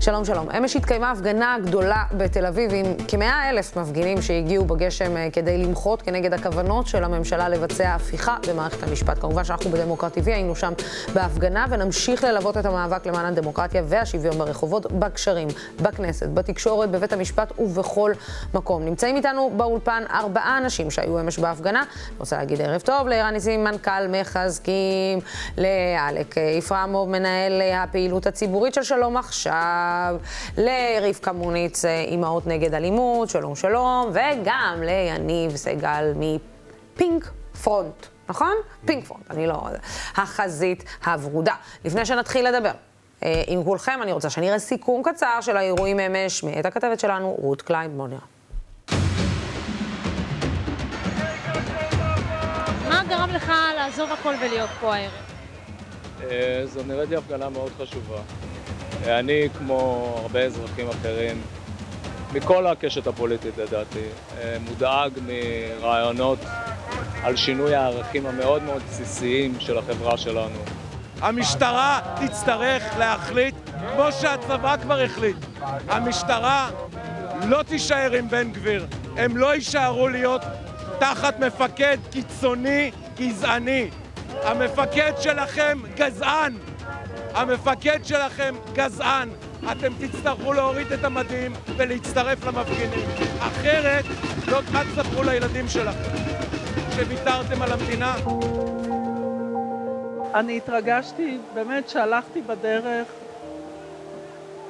שלום, שלום. אמש התקיימה הפגנה גדולה בתל אביב עם כמאה אלף מפגינים שהגיעו בגשם אה, כדי למחות כנגד הכוונות של הממשלה לבצע הפיכה במערכת המשפט. כמובן שאנחנו בדמוקרט TV היינו שם בהפגנה ונמשיך ללוות את המאבק למען הדמוקרטיה והשוויון ברחובות, בקשרים, בכנסת, בתקשורת, בבית המשפט ובכל מקום. נמצאים איתנו באולפן ארבעה אנשים שהיו אמש בהפגנה. אני רוצה להגיד ערב טוב לערן ניסים, מנכ"ל מחזקים, לאלק יפרמוב, מנהל הפעילות הציבורית של שלום עכשיו, לרבקה מוניץ, אימהות נגד אלימות, שלום שלום, וגם ליניב סגל מפינק פרונט. נכון? פינק פרונט, אני לא... החזית הוורודה. לפני שנתחיל לדבר אה, עם כולכם, אני רוצה שנראה סיכום קצר של האירועים אמש מאת הכתבת שלנו, רות קליין. בואו נראה. מה גרם לך לעזוב הכל ולהיות פה הערב? אה, זו נראית לי הפגנה מאוד חשובה. אני, כמו הרבה אזרחים אחרים, מכל הקשת הפוליטית לדעתי, אה, מודאג מרעיונות על שינוי הערכים המאוד מאוד בסיסיים של החברה שלנו. המשטרה תצטרך להחליט, כמו שהצבא כבר החליט. המשטרה לא תישאר עם בן גביר. הם לא יישארו להיות תחת מפקד קיצוני גזעני. המפקד שלכם גזען! המפקד שלכם גזען! אתם תצטרכו להוריד את המדים ולהצטרף למפגינים. אחרת, לא מה תספרו לילדים שלכם? שוויתרתם על המדינה? אני התרגשתי, באמת שהלכתי בדרך.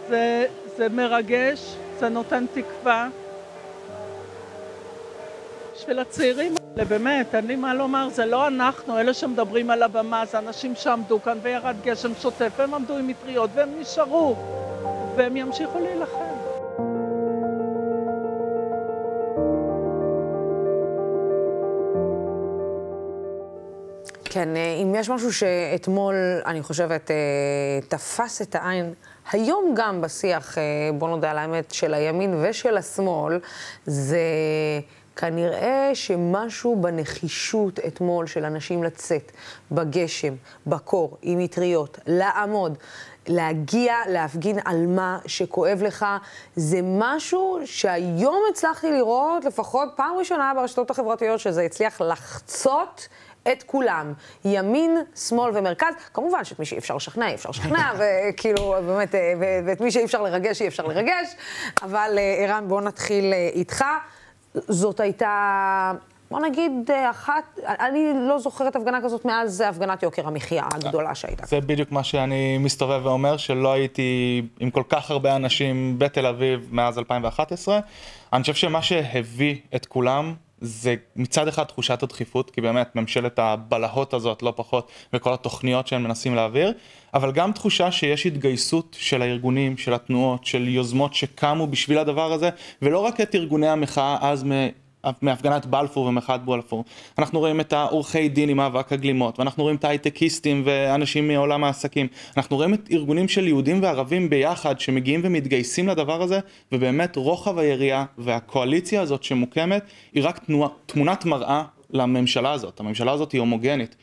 זה, זה מרגש, זה נותן תקווה. בשביל הצעירים האלה, באמת, אין לי מה לומר, זה לא אנחנו, אלה שמדברים על הבמה, זה אנשים שעמדו כאן וירד גשם שוטף, והם עמדו עם מטריות, והם נשארו, והם ימשיכו להילחם. כן, אה, אם יש משהו שאתמול, אני חושבת, אה, תפס את העין, היום גם בשיח, אה, בוא נודה על האמת, של הימין ושל השמאל, זה כנראה שמשהו בנחישות אתמול של אנשים לצאת בגשם, בקור, עם מטריות, לעמוד, להגיע, להפגין על מה שכואב לך, זה משהו שהיום הצלחתי לראות, לפחות פעם ראשונה ברשתות החברתיות, שזה הצליח לחצות. את כולם, ימין, שמאל ומרכז. כמובן שאת מי שאי אפשר לשכנע, אי אפשר לשכנע, וכאילו, באמת, ואת מי שאי אפשר לרגש, אי אפשר לרגש. אבל ערן, בוא נתחיל איתך. זאת הייתה, בוא נגיד, אחת, אני לא זוכרת הפגנה כזאת מאז הפגנת יוקר המחיה הגדולה שהייתה. זה בדיוק מה שאני מסתובב ואומר, שלא הייתי עם כל כך הרבה אנשים בתל אביב מאז 2011. אני חושב שמה שהביא את כולם זה מצד אחד תחושת הדחיפות, כי באמת ממשלת הבלהות הזאת, לא פחות, וכל התוכניות שהם מנסים להעביר, אבל גם תחושה שיש התגייסות של הארגונים, של התנועות, של יוזמות שקמו בשביל הדבר הזה, ולא רק את ארגוני המחאה אז מהפגנת בלפור ומחאת בלפור. אנחנו רואים את העורכי דין עם מאבק הגלימות, ואנחנו רואים את ההייטקיסטים ואנשים מעולם העסקים. אנחנו רואים את ארגונים של יהודים וערבים ביחד שמגיעים ומתגייסים לדבר הזה, ובאמת רוחב היריעה והקואליציה הזאת שמוקמת היא רק תנוע, תמונת מראה לממשלה הזאת. הממשלה הזאת היא הומוגנית.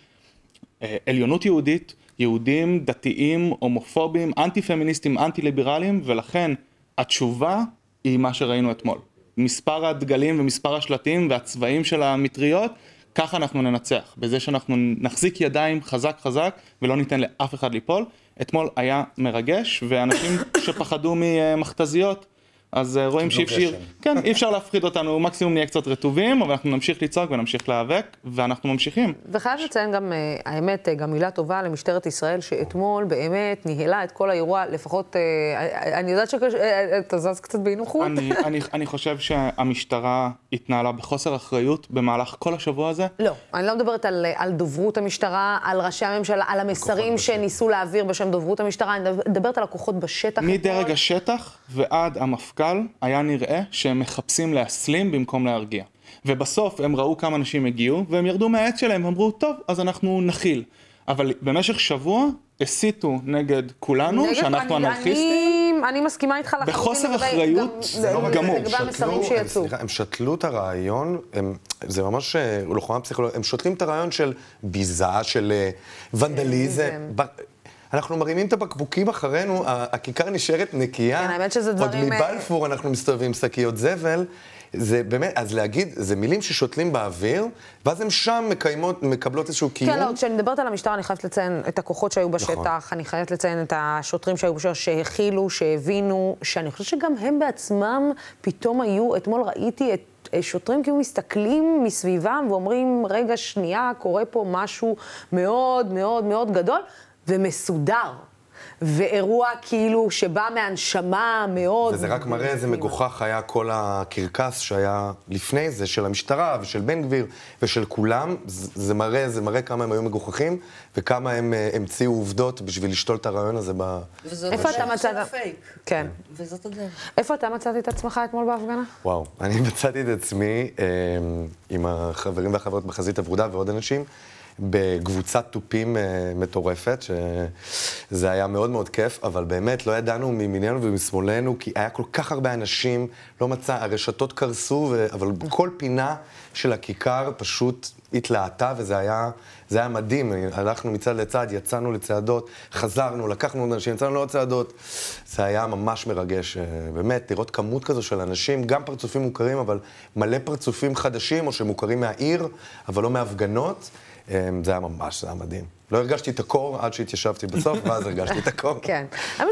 עליונות יהודית, יהודים, דתיים, הומופובים, אנטי פמיניסטים, אנטי ליברליים, ולכן התשובה היא מה שראינו אתמול. מספר הדגלים ומספר השלטים והצבעים של המטריות, ככה אנחנו ננצח, בזה שאנחנו נחזיק ידיים חזק חזק ולא ניתן לאף אחד ליפול. אתמול היה מרגש, ואנשים שפחדו ממכתזיות, אז רואים שאי אפשר, כן, אי אפשר להפחיד אותנו, מקסימום נהיה קצת רטובים, אבל אנחנו נמשיך לצעוק ונמשיך להיאבק, ואנחנו ממשיכים. וחייב לציין גם, האמת, גם מילה טובה למשטרת ישראל, שאתמול באמת ניהלה את כל האירוע, לפחות, אני יודעת שאתה זז קצת באי נוחות. אני, אני, אני חושב שהמשטרה התנהלה בחוסר אחריות במהלך כל השבוע הזה. לא, אני לא מדברת על, על דוברות המשטרה, על ראשי הממשלה, על המסרים שניסו להעביר בשם דוברות המשטרה, אני מדברת על הכוחות בשטח. מדרג השטח ועד המפכ"ל. היה נראה שהם מחפשים להסלים במקום להרגיע. ובסוף הם ראו כמה אנשים הגיעו, והם ירדו מהעץ שלהם, ואמרו, טוב, אז אנחנו נכיל. אבל במשך שבוע הסיתו נגד כולנו, נגד, שאנחנו אני, אנרכיסטים. אני, אני מסכימה איתך לחלוטין. בחוסר אחריות גמור. לגבי המסרים שיצאו. סליחה, הם שתלו את הרעיון, הם, זה ממש לוחמה פסיכולוגית, הם שותלים את הרעיון של ביזה, של ונדליזם. אנחנו מרימים את הבקבוקים אחרינו, הכיכר נשארת נקייה. כן, האמת שזה דברים, עוד אה, מבלפור אנחנו מסתובבים שקיות זבל. זה באמת, אז להגיד, זה מילים ששותלים באוויר, ואז הן שם מקיימות, מקבלות איזשהו קיום. כן, לא, כשאני מדברת על המשטרה, אני חייבת לציין את הכוחות שהיו בשטח, נכון. אני חייבת לציין את השוטרים שהיו בשטח, שהכילו, שהבינו, שאני חושבת שגם הם בעצמם פתאום היו, אתמול ראיתי את אה, שוטרים כאילו מסתכלים מסביבם ואומרים, רגע, שנייה, קורה פה משהו מאוד מאוד מאוד גדול ומסודר. ואירוע כאילו שבא מהנשמה מאוד... וזה רק מראה איזה מגוחך היה כל הקרקס שהיה לפני זה, של המשטרה ושל בן גביר ושל כולם. זה מראה, זה מראה כמה הם היו מגוחכים וכמה הם אה, המציאו עובדות בשביל לשתול את הרעיון הזה ב... וזאת איפה אתה הדרך של מצאת? הפייק. כן. וזאת הדרך. איפה אתה מצאת את עצמך אתמול בהפגנה? וואו, אני מצאתי את עצמי אה, עם החברים והחברות בחזית הברודה ועוד אנשים. בקבוצת תופים אה, מטורפת, שזה היה מאוד מאוד כיף, אבל באמת לא ידענו מימיננו ומשמאלנו, כי היה כל כך הרבה אנשים, לא מצא, הרשתות קרסו, ו... אבל כל פינה של הכיכר פשוט התלהטה, וזה היה, היה מדהים. הלכנו מצד לצד, יצאנו לצעדות, חזרנו, לקחנו עוד אנשים, יצאנו לעוד צעדות. זה היה ממש מרגש, אה, באמת, לראות כמות כזו של אנשים, גם פרצופים מוכרים, אבל מלא פרצופים חדשים, או שמוכרים מהעיר, אבל לא מהפגנות. אה, זה היה ממש, זה היה מדהים. לא הרגשתי את הקור עד שהתיישבתי בסוף, ואז הרגשתי את הקור. כן. האמת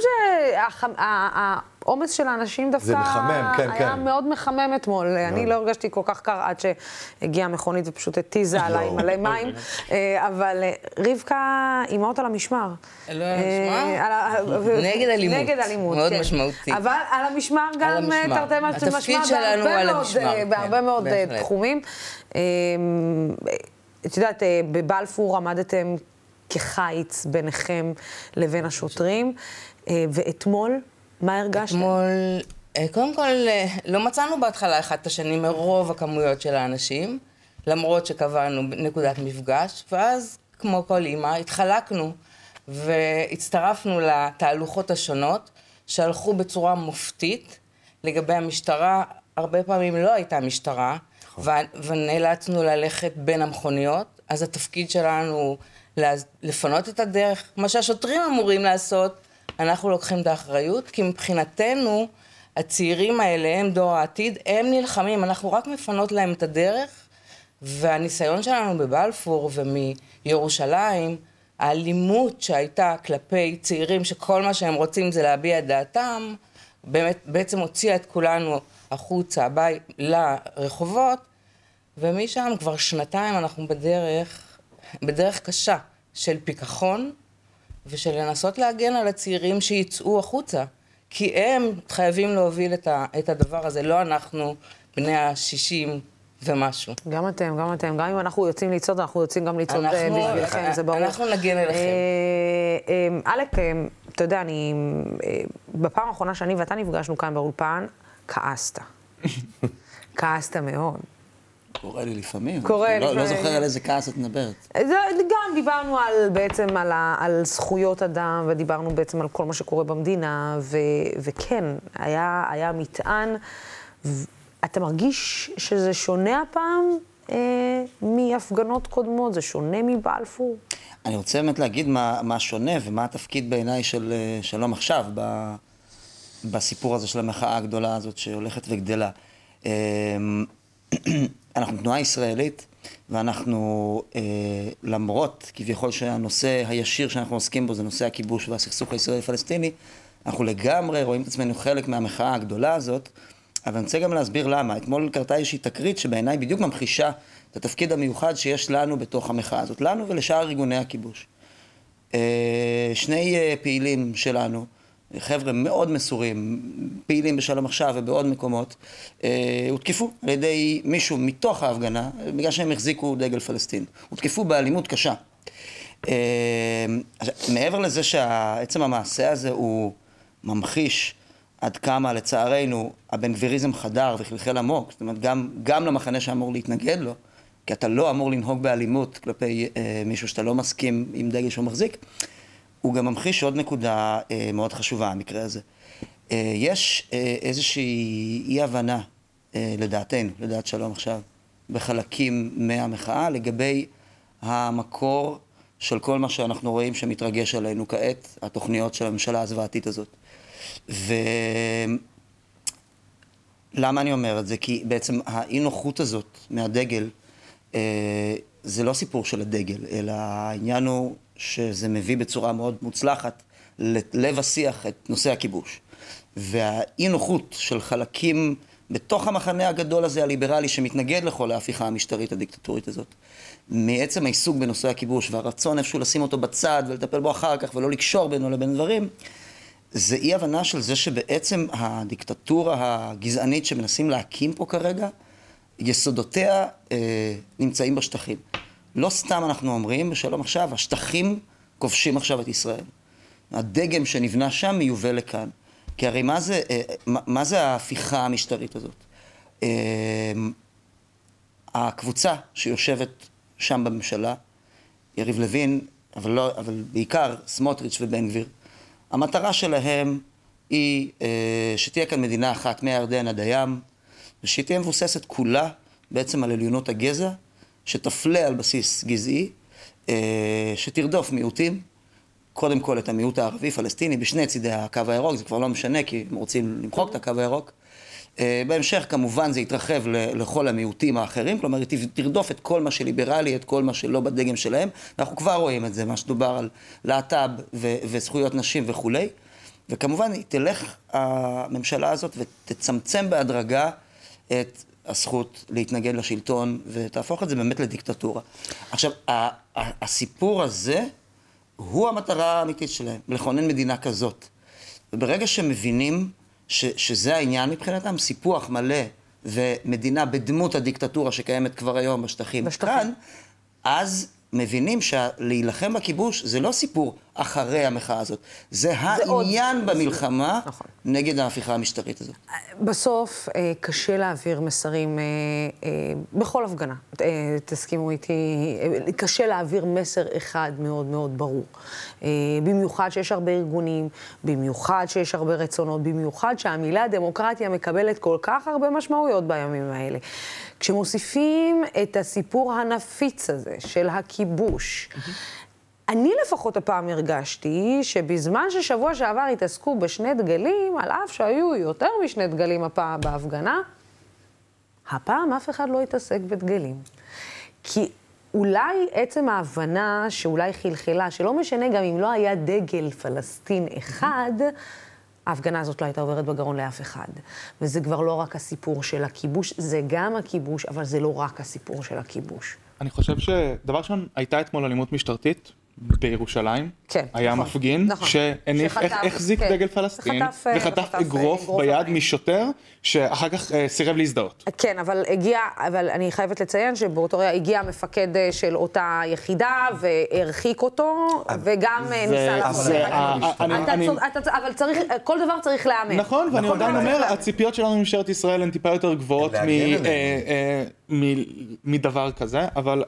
שהעומס של האנשים דווקא... זה מחמם, כן, היה כן. מאוד מחמם אתמול. אני לא הרגשתי כל כך קר עד שהגיעה המכונית ופשוט התיזה עליי יואו. מלא מים. אה, אבל אה, רבקה, אימהות על המשמר. לא על אה, המשמר? נגד אלימות. נגד אלימות, מאוד כן. משמעותי. אבל על המשמר גם. תרתי משמע התפקיד בהרבה שלנו על מאוד, המשמר, כן, מאוד. תחומים. את יודעת, אה, בבלפור עמדתם כחיץ ביניכם לבין השוטרים, אה, ואתמול, מה הרגשתם? אתמול, אה, קודם כל, לא מצאנו בהתחלה אחד את השני מרוב הכמויות של האנשים, למרות שקבענו נקודת מפגש, ואז, כמו כל אימא, התחלקנו והצטרפנו לתהלוכות השונות, שהלכו בצורה מופתית. לגבי המשטרה, הרבה פעמים לא הייתה משטרה, ו- ונאלצנו ללכת בין המכוניות, אז התפקיד שלנו הוא לפנות את הדרך, מה שהשוטרים אמורים לעשות, אנחנו לוקחים את האחריות, כי מבחינתנו, הצעירים האלה הם דור העתיד, הם נלחמים, אנחנו רק מפנות להם את הדרך, והניסיון שלנו בבלפור ומירושלים, האלימות שהייתה כלפי צעירים שכל מה שהם רוצים זה להביע את דעתם, באמת, בעצם הוציאה את כולנו החוצה, הבית, לרחובות, ומשם כבר שנתיים אנחנו בדרך, בדרך קשה של פיכחון, ושל לנסות להגן על הצעירים שיצאו החוצה. כי הם חייבים להוביל את, ה, את הדבר הזה, לא אנחנו, בני ה-60 ומשהו. גם אתם, גם אתם. גם אם אנחנו יוצאים לצעוד, אנחנו יוצאים גם לצעוד אה, בשבילכם, זה ברור. אנחנו נגן עליכם. אה, אה, אה, אתה יודע, אני... אה, בפעם האחרונה שאני ואתה נפגשנו כאן באולפן, כעסת. כעסת מאוד. קורה לי לפעמים. קורה אני לא- לא לפעמים. זוכר על איזה כעס את מדברת. גם דיברנו על, בעצם על, ה, על זכויות אדם, ודיברנו בעצם על כל מה שקורה במדינה, ו, וכן, היה, היה מטען. אתה מרגיש שזה שונה הפעם אה, מהפגנות קודמות? זה שונה מבלפור? אני רוצה באמת להגיד מה, מה שונה ומה התפקיד בעיניי של אה, שלום עכשיו ב, בסיפור הזה של המחאה הגדולה הזאת שהולכת וגדלה. אה, אנחנו תנועה ישראלית ואנחנו, אה, למרות כביכול שהנושא הישיר שאנחנו עוסקים בו זה נושא הכיבוש והסכסוך הישראלי-פלסטיני, אנחנו לגמרי רואים את עצמנו חלק מהמחאה הגדולה הזאת, אבל אני רוצה גם להסביר למה. אתמול קרתה איזושהי תקרית שבעיניי בדיוק ממחישה את התפקיד המיוחד שיש לנו בתוך המחאה הזאת, לנו ולשאר ארגוני הכיבוש. אה, שני אה, פעילים שלנו, חבר'ה מאוד מסורים, פעילים בשלום עכשיו ובעוד מקומות, אה, הותקפו על ידי מישהו מתוך ההפגנה, בגלל שהם החזיקו דגל פלסטין. הותקפו באלימות קשה. אה, מעבר לזה שעצם המעשה הזה הוא ממחיש עד כמה לצערנו הבן גביריזם חדר וחלחל עמוק, זאת אומרת גם, גם למחנה שאמור להתנגד לו, כי אתה לא אמור לנהוג באלימות כלפי אה, מישהו שאתה לא מסכים עם דגל שהוא מחזיק, הוא גם ממחיש עוד נקודה אה, מאוד חשובה, המקרה הזה. אה, יש אה, איזושהי אי-הבנה, אה, לדעתנו, לדעת שלום עכשיו, בחלקים מהמחאה, לגבי המקור של כל מה שאנחנו רואים שמתרגש עלינו כעת, התוכניות של הממשלה הזוועתית הזאת. ולמה אני אומר את זה? כי בעצם האי נוחות הזאת מהדגל, אה, זה לא סיפור של הדגל, אלא העניין הוא שזה מביא בצורה מאוד מוצלחת ללב השיח את נושא הכיבוש. והאי נוחות של חלקים בתוך המחנה הגדול הזה, הליברלי, שמתנגד לכל ההפיכה המשטרית הדיקטטורית הזאת, מעצם העיסוק בנושא הכיבוש והרצון איפשהו לשים אותו בצד ולטפל בו אחר כך ולא לקשור בינו לבין דברים, זה אי הבנה של זה שבעצם הדיקטטורה הגזענית שמנסים להקים פה כרגע, יסודותיה אה, נמצאים בשטחים. לא סתם אנחנו אומרים, בשלום עכשיו, השטחים כובשים עכשיו את ישראל. הדגם שנבנה שם מיובא לכאן. כי הרי מה זה, אה, מה זה ההפיכה המשטרית הזאת? אה, הקבוצה שיושבת שם בממשלה, יריב לוין, אבל, לא, אבל בעיקר סמוטריץ' ובן גביר, המטרה שלהם היא אה, שתהיה כאן מדינה אחת מהירדן עד הים, ושהיא תהיה מבוססת כולה בעצם על עליונות הגזע, שתפלה על בסיס גזעי, שתרדוף מיעוטים, קודם כל את המיעוט הערבי-פלסטיני בשני צידי הקו הירוק, זה כבר לא משנה כי הם רוצים למחוק את הקו הירוק. אה, בהמשך כמובן זה יתרחב לכל המיעוטים האחרים, כלומר היא תרדוף את כל מה שליברלי, את כל מה שלא בדגם שלהם, ואנחנו כבר רואים את זה, מה שדובר על להט"ב וזכויות נשים וכולי. וכמובן היא תלך הממשלה הזאת ותצמצם בהדרגה את הזכות להתנגד לשלטון ותהפוך את זה באמת לדיקטטורה. עכשיו, הסיפור הזה הוא המטרה האמיתית שלהם, לכונן מדינה כזאת. וברגע שמבינים ש, שזה העניין מבחינתם, סיפוח מלא ומדינה בדמות הדיקטטורה שקיימת כבר היום בשטחים, בשטחים. כאן, אז מבינים שלהילחם בכיבוש זה לא סיפור אחרי המחאה הזאת, זה, זה העניין עוד... במלחמה נכון. נגד ההפיכה המשטרית הזאת. בסוף אה, קשה להעביר מסרים אה, אה, בכל הפגנה, תסכימו איתי, קשה להעביר מסר אחד מאוד מאוד ברור. במיוחד שיש הרבה ארגונים, במיוחד שיש הרבה רצונות, במיוחד שהמילה דמוקרטיה מקבלת כל כך הרבה משמעויות בימים האלה. כשמוסיפים את הסיפור הנפיץ הזה של הכיבוש, אני לפחות הפעם הרגשתי שבזמן ששבוע שעבר התעסקו בשני דגלים, על אף שהיו יותר משני דגלים הפעם בהפגנה, הפעם אף אחד לא התעסק בדגלים. כי אולי עצם ההבנה שאולי חלחלה, שלא משנה גם אם לא היה דגל פלסטין אחד, ההפגנה הזאת לא הייתה עוברת בגרון לאף אחד. וזה כבר לא רק הסיפור של הכיבוש, זה גם הכיבוש, אבל זה לא רק הסיפור של הכיבוש. אני חושב שדבר ראשון, הייתה אתמול אלימות משטרתית, בירושלים, כן, היה נכון, מפגין נכון, שהניף, החזיק כן, דגל פלסטין, וחטף, אה, וחטף אגרוף, אגרוף ביד משוטר, שאחר כך אה, סירב להזדהות. כן, אבל הגיע, אבל אני חייבת לציין שבאותו רגע הגיע המפקד אה, של אותה יחידה והרחיק אותו, וגם אה, ניסה לעשות את זה. אבל צריך, כל דבר צריך להיאמר. נכון, ואני נכון, עדיין אומר, הציפיות שלנו ממשטרת ישראל הן טיפה יותר גבוהות מדבר כזה, אבל...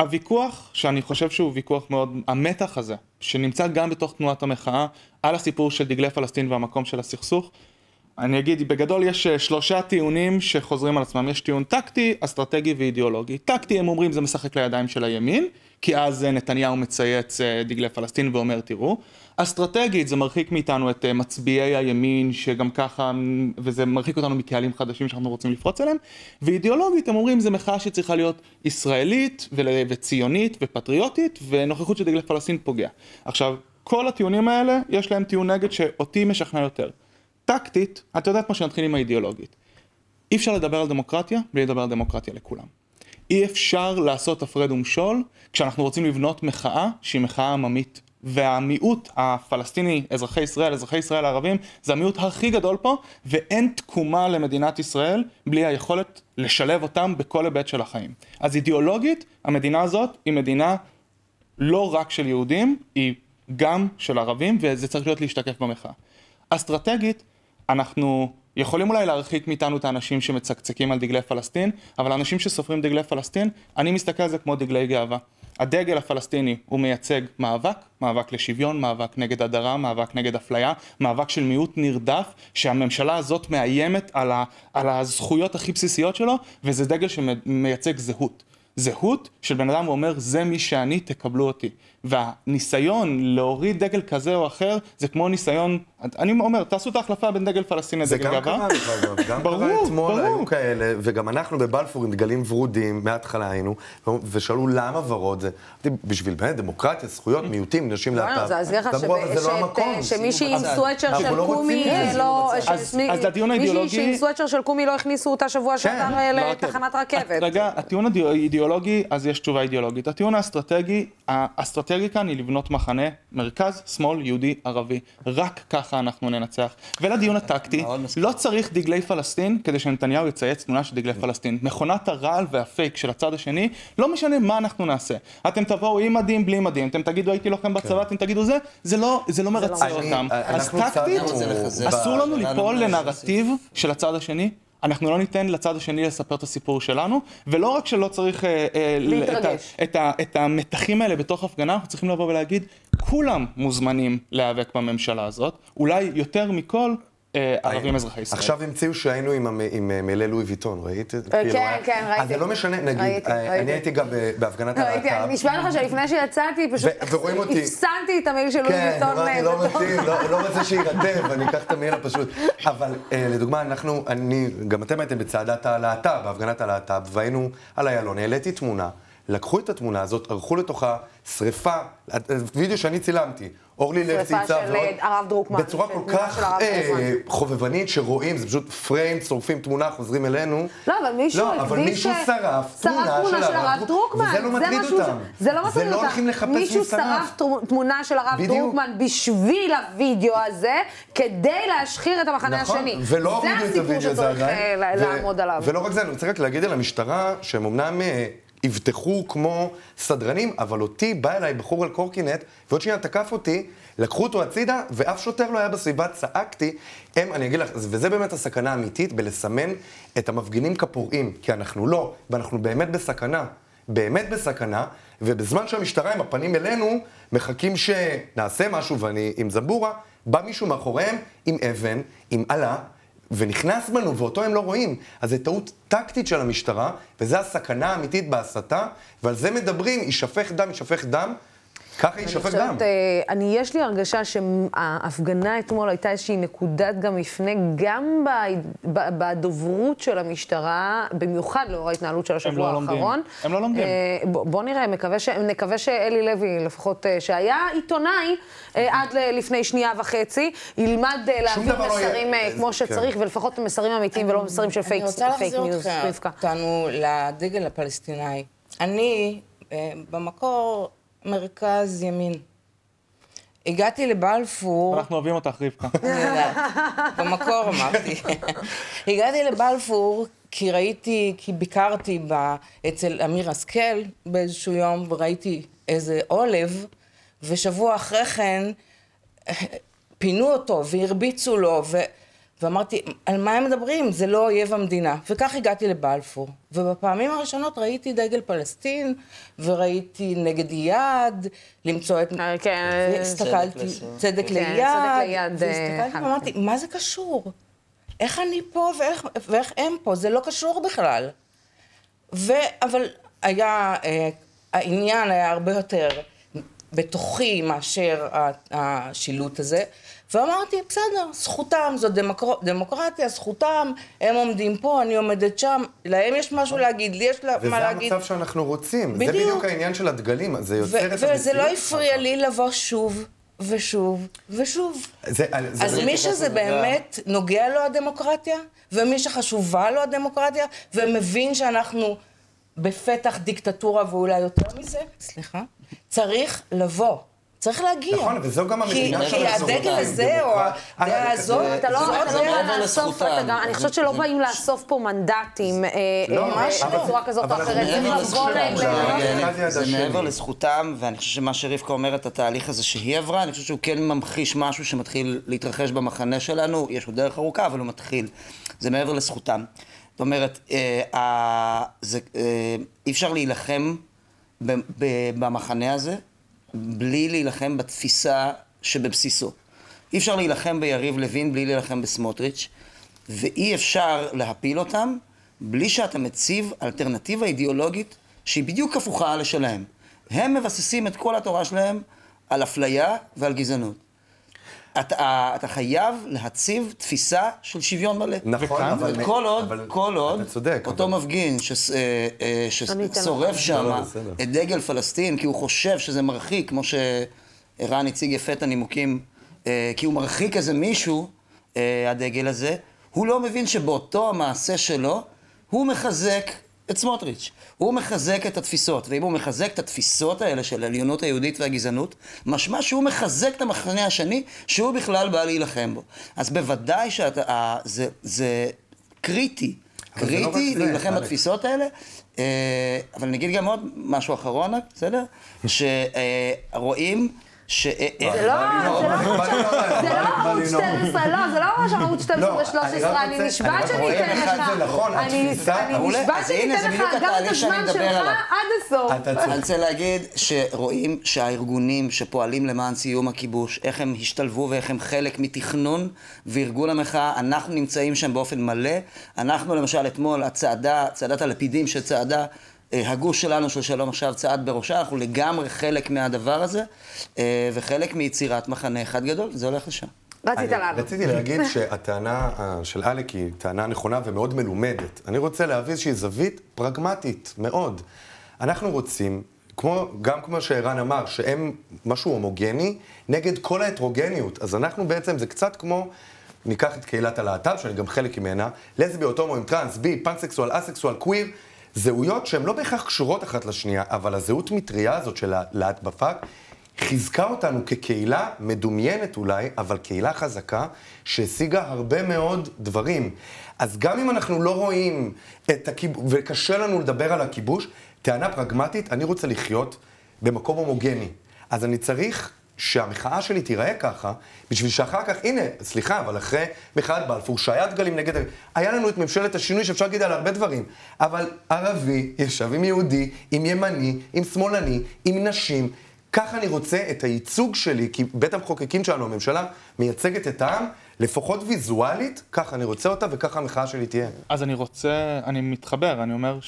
הוויכוח, שאני חושב שהוא ויכוח מאוד, המתח הזה, שנמצא גם בתוך תנועת המחאה, על הסיפור של דגלי פלסטין והמקום של הסכסוך, אני אגיד, בגדול יש אה, שלושה טיעונים שחוזרים על עצמם. יש טיעון טקטי, אסטרטגי ואידיאולוגי. טקטי, הם אומרים, זה משחק לידיים של הימין, כי אז אה, נתניהו מצייץ אה, דגלי פלסטין ואומר, תראו. אסטרטגית, זה מרחיק מאיתנו את מצביעי הימין, שגם ככה, וזה מרחיק אותנו מקהלים חדשים שאנחנו רוצים לפרוץ אליהם. ואידיאולוגית, הם אומרים, זה מחאה שצריכה להיות ישראלית וציונית ופטריוטית, ונוכחות של דגלי פלסטין פוגע. עכשיו, כל הטיעונים האלה, יש להם טיעון נגד שאותי משכנע יותר. טקטית, את יודעת מה שנתחיל עם האידיאולוגית. אי אפשר לדבר על דמוקרטיה בלי לדבר על דמוקרטיה לכולם. אי אפשר לעשות הפרד ומשול כשאנחנו רוצים לבנות מחאה שהיא מחאה עממית. והמיעוט הפלסטיני, אזרחי ישראל, אזרחי ישראל הערבים, זה המיעוט הכי גדול פה, ואין תקומה למדינת ישראל בלי היכולת לשלב אותם בכל היבט של החיים. אז אידיאולוגית, המדינה הזאת היא מדינה לא רק של יהודים, היא גם של ערבים, וזה צריך להיות להשתקף במחאה. אסטרטגית, אנחנו יכולים אולי להרחיק מאיתנו את האנשים שמצקצקים על דגלי פלסטין, אבל האנשים שסופרים דגלי פלסטין, אני מסתכל על זה כמו דגלי גאווה. הדגל הפלסטיני הוא מייצג מאבק, מאבק לשוויון, מאבק נגד הדרה, מאבק נגד אפליה, מאבק של מיעוט נרדף, שהממשלה הזאת מאיימת על, ה, על הזכויות הכי בסיסיות שלו, וזה דגל שמייצג זהות. זהות של בן אדם ואומר, זה מי שאני, תקבלו אותי. והניסיון להוריד דגל כזה או אחר, זה כמו ניסיון, אני אומר, תעשו את ההחלפה בין דגל פלסטין לדגל גאווה. זה גם קרה, אגב, גם קרה אתמול, ברור. היו כאלה, וגם אנחנו בבלפור עם דגלים ורודים, מההתחלה היינו, ושאלו למה ורוד זה. בשביל באמת דמוקרטיה, זכויות, מיעוטים, נשים לא, להט"ב. אז להזכיר לך אמרו, אבל זה לא המקום. שמישהי עם בצד. סוואצ'ר של לא קומי. לא... אז- שמי- לדיון מישהי האידיאולוגי- שעם סוואצ'ר של קומי לא הכניסו אותה שבוע שעבר אה, לתחנת רכבת. רגע, הטיעון האידיאולוגי, אז יש תשובה אידיאולוגית. הטיעון האסטרטגי, האסטרטגי כאן היא לבנות מחנה, מרכז, שמאל, יהודי, ערבי. רק ככה אנחנו ננצח. ולדיון הטקטי. לא צריך דגלי פלסטין כדי שנתניהו יצייץ תמונה של דגלי פלסטין. מכונת הרעל והפייק של הצד השני, לא משנה מה אנחנו נעשה. אתם תבואו עם מדים, בלי מדים, אתם תגידו הייתי לוחם בצבא, אתם תגידו זה, זה לא זה לא מרצה אותם. אז טקטית. אסור לנו ליפול לנרטיב של הצד השני. אנחנו לא ניתן לצד השני לספר את הסיפור שלנו, ולא רק שלא צריך אה, אה, ל- את ה- להתרגש. את, ה, את המתחים האלה בתוך הפגנה, אנחנו צריכים לבוא ולהגיד, כולם מוזמנים להיאבק בממשלה הזאת, אולי יותר מכל ערבים אזרחי ישראל. עכשיו המציאו שהיינו עם עם אה, מלא לואי ויטון, ראית? אה, כאילו, כן, כן, ראיתי. אז זה לא משנה, נגיד, ראיתי, אה, ראיתי. אני הייתי גם בהפגנת ראיתי, הלהט"ב. אני נשבע לך שלפני שיצאתי, פשוט. הפסנתי את המייל של לואי כן, ויטון. אה, לא מתאים, לא לא רוצה שיירטב, אני אקח את המייל הפשוט. אבל אה, לדוגמה, אנחנו, אני, גם אתם הייתם בצעדת הלהט"ב, בהפגנת הלהט"ב, והיינו על איילון, העליתי תמונה, לקחו את התמונה הזאת, ערכו לתוכה שריפה, אה, וידאו שאני צילמתי. אורלי לב שריפה צייצה של, ועוד, אה, הרב דרוקמן, בצורה של כל כך של אה. חובבנית, שרואים, זה פשוט פריים, שורפים תמונה, חוזרים אלינו. לא, אבל מישהו לא, אבל מישהו ש- שרף תמונה של הרב דרוקמן. וזה לא מטריד משהו ש- אותם. זה לא מטריד אותם. זה לא הולכים לחפש מישהו מי שרף. שרף תר- תמונה של הרב בדיוק. דרוקמן בשביל הווידאו הזה, כדי להשחיר את המחנה נכון, השני. ולא הורידו את זה הסיפור הזה שצריך עדיין. אה, ו- לעמוד עליו. ולא רק זה, אני רוצה רק להגיד על המשטרה, שהם אמנם אבטחו כמו סדרנים, אבל אותי, בא אליי בחור על קורקינט, ועוד שנייה תקף אותי, לקחו אותו הצידה, ואף שוטר לא היה בסביבה, צעקתי. הם, אני אגיד לך, וזה באמת הסכנה האמיתית, בלסמן את המפגינים כפורעים, כי אנחנו לא, ואנחנו באמת בסכנה. באמת בסכנה, ובזמן שהמשטרה עם הפנים אלינו, מחכים שנעשה משהו, ואני עם זמבורה, בא מישהו מאחוריהם עם אבן, עם אלה, ונכנס בנו, ואותו הם לא רואים. אז זו טעות טקטית של המשטרה, וזו הסכנה האמיתית בהסתה, ועל זה מדברים, יישפך דם, יישפך דם, ככה יישפך דם. אה, אני, יש לי הרגשה שההפגנה אתמול הייתה איזושהי נקודת גם מפנה, גם ב- ב- בדוברות של המשטרה, במיוחד לאור ההתנהלות של השבוע לא לומדים. האחרון. הם לא לומדים. אה, ב- בוא נראה, מקווה ש- נקווה שאלי לוי, לפחות, אה, שהיה עיתונאי אה, עד ל- לפני שנייה וחצי, ילמד אה, להעביר לא מסרים אה, כמו כן. שצריך, ולפחות מסרים אמיתיים ולא מסרים של פייק אני רוצה להחזיר news, אותך-. אותנו לדגל הפלסטיני. אני, אה, במקור, מרכז ימין. הגעתי לבלפור... אנחנו אוהבים אותך, רבקה. במקור אמרתי. הגעתי לבלפור כי ראיתי, כי ביקרתי ב, אצל אמיר השכל באיזשהו יום, וראיתי איזה עולב, ושבוע אחרי כן אה, פינו אותו והרביצו לו, ו... ואמרתי, על מה הם מדברים? זה לא אויב המדינה. וכך הגעתי לבלפור. ובפעמים הראשונות ראיתי דגל פלסטין, וראיתי נגד איאד, למצוא את... אה, כן, והסתכלתי, לסוף. צדק כן, ליד, צדק ליד, אה, והסתכלתי. ואמרתי, מה זה קשור? איך אני פה ואיך, ואיך הם פה? זה לא קשור בכלל. ו... אבל היה, אה, העניין היה הרבה יותר בתוכי מאשר השילוט הזה, ואמרתי, בסדר, זכותם, זו דמוקר... דמוקרטיה, זכותם, הם עומדים פה, אני עומדת שם, להם יש משהו להגיד, לי יש לה- וזה מה להגיד. המצב שאנחנו רוצים. זה בדיוק. בדיוק העניין של הדגלים, זה יוצר את המציאות. וזה לא הפריע לי לבוא שוב ושוב ושוב. זה- זה- אז זה- מי שזה באמת נוגע לו הדמוקרטיה, ומי שחשובה לו הדמוקרטיה, ומבין שאנחנו בפתח דיקטטורה ואולי יותר מזה, סליחה, צריך לבוא. צריך להגיע. נכון, וזו גם המדינה כי- שאנחנו כי הדגל הזה, או הדעה אה, הזאת, זה- אתה לא, לא. בא מעבר לאסוף, אני חושבת שלא באים לאסוף פה מנדטים אה, לא, אה, ממש אה, לא. בצורה כזאת או אחרת, ל... זה-. מעבר לזכותם, ואני חושב שמה שרבקה אומרת, התהליך הזה שהיא עברה, אני חושב שהוא כן ממחיש משהו שמתחיל להתרחש במחנה שלנו, יש עוד דרך ארוכה, אבל הוא מתחיל. זה מעבר לזכותם. זאת אומרת, אה, אה, זה, אה, אי אפשר להילחם במחנה הזה בלי להילחם בתפיסה שבבסיסו. אי אפשר להילחם ביריב לוין בלי להילחם בסמוטריץ', ואי אפשר להפיל אותם בלי שאתה מציב אלטרנטיבה אידיאולוגית שהיא בדיוק הפוכה לשלהם. הם מבססים את כל התורה שלהם על אפליה ועל גזענות. אתה, אתה חייב להציב תפיסה של שוויון מלא. נכון, אבל... אבל כל עוד, אבל- כל עוד, אתה צודק, אותו אבל- מפגין שס- אה, אה, ששורף. שם לא, לא. את דגל פלסטין, כי הוא חושב שזה מרחיק, כמו שערן הציג יפה את הנימוקים, אה, כי הוא מרחיק איזה מישהו, אה, הדגל הזה, הוא לא מבין שבאותו המעשה שלו, הוא מחזק את סמוטריץ'. הוא מחזק את התפיסות, ואם הוא מחזק את התפיסות האלה של העליונות היהודית והגזענות, משמע שהוא מחזק את המחנה השני, שהוא בכלל בא להילחם בו. אז בוודאי שזה זה קריטי. זה לא קריטי זה, להילחם אלכס. בתפיסות האלה, אה, אבל אני אגיד גם עוד משהו אחרון, בסדר? שרואים ש... אה, זה לא, לא לא ערוץ 12, לא, זה לא ממש ערוץ 12 לא, אני ו-13, רק אני נשבעת שאני אתן לך. נכון, אני-. נשבעת שאני אתן לך גם את הזמן שלך. עד הסוף. אני רוצה להגיד שרואים שהארגונים שפועלים למען סיום הכיבוש, איך הם השתלבו ואיך הם חלק מתכנון וארגון המחאה, אנחנו נמצאים שם באופן מלא. אנחנו למשל אתמול, הצעדה, צעדת הלפידים שצעדה, אה, הגוש שלנו של שלום עכשיו צעד בראשה, אנחנו לגמרי חלק מהדבר הזה, אה, וחלק מיצירת מחנה אחד גדול, זה הולך לשם. רצית לענות. רציתי להגיד שהטענה אה, של אלק היא טענה נכונה ומאוד מלומדת. אני רוצה להביא איזושהי זווית פרגמטית מאוד. אנחנו רוצים, כמו, גם כמו שערן אמר, שהם משהו הומוגני נגד כל ההטרוגניות. אז אנחנו בעצם, זה קצת כמו, ניקח את קהילת הלהט"ב, שאני גם חלק ממנה, לסביות, הומואים, טרנס, בי, פנסקסואל, אסקסואל, קוויר, זהויות שהן לא בהכרח קשורות אחת לשנייה, אבל הזהות מטריה הזאת של הלהט בפאק, חיזקה אותנו כקהילה מדומיינת אולי, אבל קהילה חזקה, שהשיגה הרבה מאוד דברים. אז גם אם אנחנו לא רואים את הכיבוש, וקשה לנו לדבר על הכיבוש, טענה פרגמטית, אני רוצה לחיות במקום הומוגני. אז אני צריך שהמחאה שלי תיראה ככה, בשביל שאחר כך, הנה, סליחה, אבל אחרי מחאת בלפור, שהיה דגלים נגד... היה לנו את ממשלת השינוי שאפשר להגיד על הרבה דברים, אבל ערבי ישב עם יהודי, עם ימני, עם שמאלני, עם נשים. ככה אני רוצה את הייצוג שלי, כי בית המחוקקים שלנו, הממשלה, מייצגת את העם, לפחות ויזואלית, ככה אני רוצה אותה וככה המחאה שלי תהיה. אז אני רוצה, אני מתחבר, אני אומר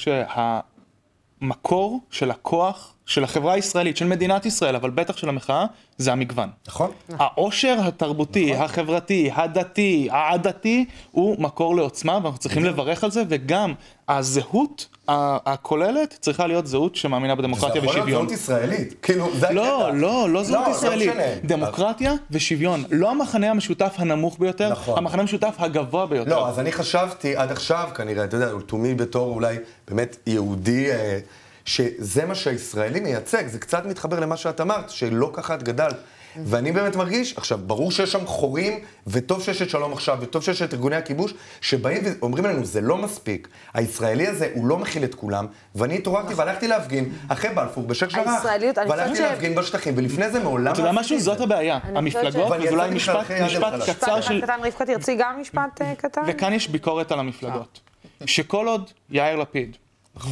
שהמקור של הכוח של החברה הישראלית, של מדינת ישראל, אבל בטח של המחאה, זה המגוון. נכון? העושר התרבותי, החברתי, הדתי, העדתי, הוא מקור לעוצמה, ואנחנו צריכים לברך על זה, וגם הזהות הכוללת צריכה להיות זהות שמאמינה בדמוקרטיה זה יכול להיות ושוויון. זהות ישראלית, כאילו, זה לא, הקטע. לא, לא זהות לא ישראלית. משנה. דמוקרטיה ושוויון. לא המחנה המשותף הנמוך ביותר, נכון. המחנה המשותף הגבוה ביותר. לא, אז אני חשבתי עד עכשיו, כנראה, אתה יודע, לתומי בתור אולי באמת יהודי, אה, שזה מה שהישראלי מייצג, זה קצת מתחבר למה שאת אמרת, שלא ככה את גדלת. ואני באמת מרגיש, עכשיו, ברור שיש שם חורים, וטוב שיש את שלום עכשיו, וטוב שיש את ארגוני הכיבוש, שבאים ואומרים לנו, זה לא מספיק. הישראלי הזה, הוא לא מכיל את כולם, ואני התעוררתי והלכתי להפגין אחרי בלפור בשייח' ג'ראח. הישראליות, אני חושבת והלכתי להפגין בשטחים, ולפני זה מעולם אתה יודע לא משהו? זאת. הבעיה. המפלגות, ואני ואולי יצאתי משפט משפט. קצר משפט של... אחד קטן, רבקה, תרצי גם משפט אה, קטן? וכאן יש ביקורת על המפלגות. שכל עוד יאיר לפיד,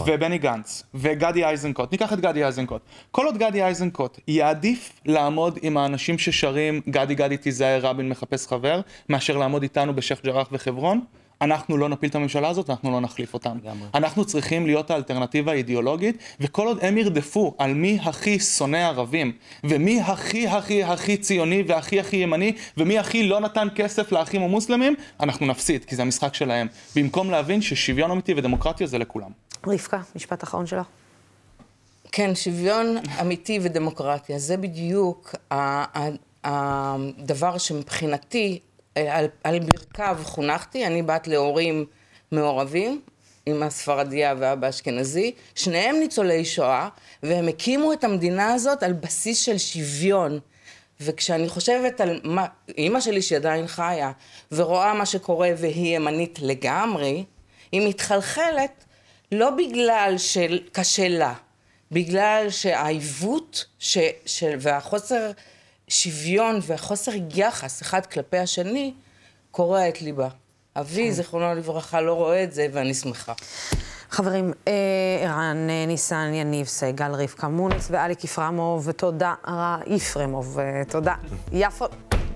ובני גנץ, וגדי איזנקוט, ניקח את גדי איזנקוט, כל עוד גדי איזנקוט יעדיף לעמוד עם האנשים ששרים גדי גדי תיזהר רבין מחפש חבר, מאשר לעמוד איתנו בשייח' ג'ראח וחברון, אנחנו לא נפיל את הממשלה הזאת, אנחנו לא נחליף אותם. אנחנו צריכים להיות האלטרנטיבה האידיאולוגית, וכל עוד הם ירדפו על מי הכי שונא ערבים, ומי הכי הכי הכי ציוני והכי הכי ימני, ומי הכי לא נתן כסף לאחים המוסלמים, אנחנו נפסיד, כי זה המשחק שלהם. במקום להבין ששוויון אמיתי ודמוקרטיה זה לכולם. רבקה, משפט אחרון שלך. כן, שוויון אמיתי ודמוקרטיה, זה בדיוק הדבר שמבחינתי, על, על ברכיו חונכתי, אני בת להורים מעורבים, אמא ספרדיה ואבא אשכנזי, שניהם ניצולי שואה, והם הקימו את המדינה הזאת על בסיס של שוויון. וכשאני חושבת על מה, אימא שלי שעדיין חיה, ורואה מה שקורה והיא ימנית לגמרי, היא מתחלחלת לא בגלל שקשה לה, בגלל שהעיוות ש, של, והחוסר שוויון והחוסר יחס אחד כלפי השני קורע את ליבה. אבי, זיכרונו לברכה, לא רואה את זה, ואני שמחה. חברים, אה, ערן אה, ניסן, יניב סגל, רבקה מונס ואליק יפרמוב, ותודה, יפרמוב, אה, תודה. יפו...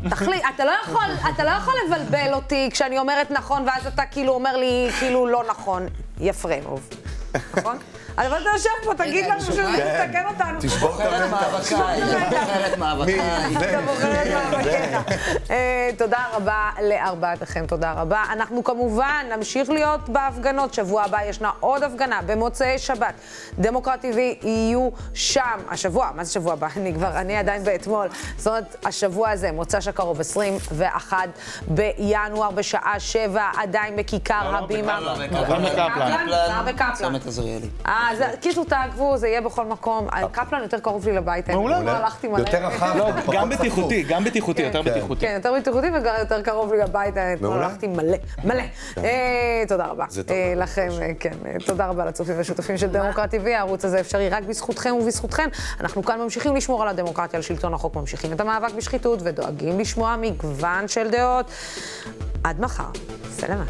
תחליט, אתה לא יכול, אתה לא יכול לבלבל אותי כשאני אומרת נכון, ואז אתה כאילו אומר לי כאילו לא נכון. יפרמוב. נכון? אבל אתה יושב פה, תגיד לנו שזה כן. תתקן אותנו. תשבור את בוחרת. מאבקיי, בוחרת מאבקיי. אתה בוחר את מאבקיך. אה, תודה רבה לארבעתכם, תודה רבה. אנחנו כמובן נמשיך להיות בהפגנות. שבוע הבא ישנה עוד הפגנה במוצאי שבת. דמוקרט TV יהיו שם. השבוע, מה זה שבוע הבא? אני כבר, אני עדיין באתמול. זאת אומרת, השבוע הזה, מוצ"ש הקרוב, 21 בינואר, בשעה 7, עדיין בכיכר הבימה. גם בקפלן. אה, בקפלן. צומת עזריאלי. אה, זה- קיצור, תעקבו, זה יהיה בכל מקום. קפלן יותר קרוב לי לבית. מעולה. לא הלכתי מלא. יותר רחב, לא, פחות גם צפוף. בטיחותי, גם בטיחותי, יותר כן. בטיחותי. כן, יותר בטיחותי וגם יותר קרוב לי לבית, אתמול מעולה. הלכתי מלא, מלא. אה, תודה רבה. זה טוב. אה, לכם, אה, כן, אה, תודה רבה לצופים והשותפים של דמוקרט TV, הערוץ הזה אפשרי רק בזכותכם ובזכותכן. אנחנו כאן ממשיכים לשמור על הדמוקרטיה, על שלטון החוק, ממשיכים את המאבק בשחיתות ודואגים לשמוע מגוון של דעות. עד מחר, סלמה.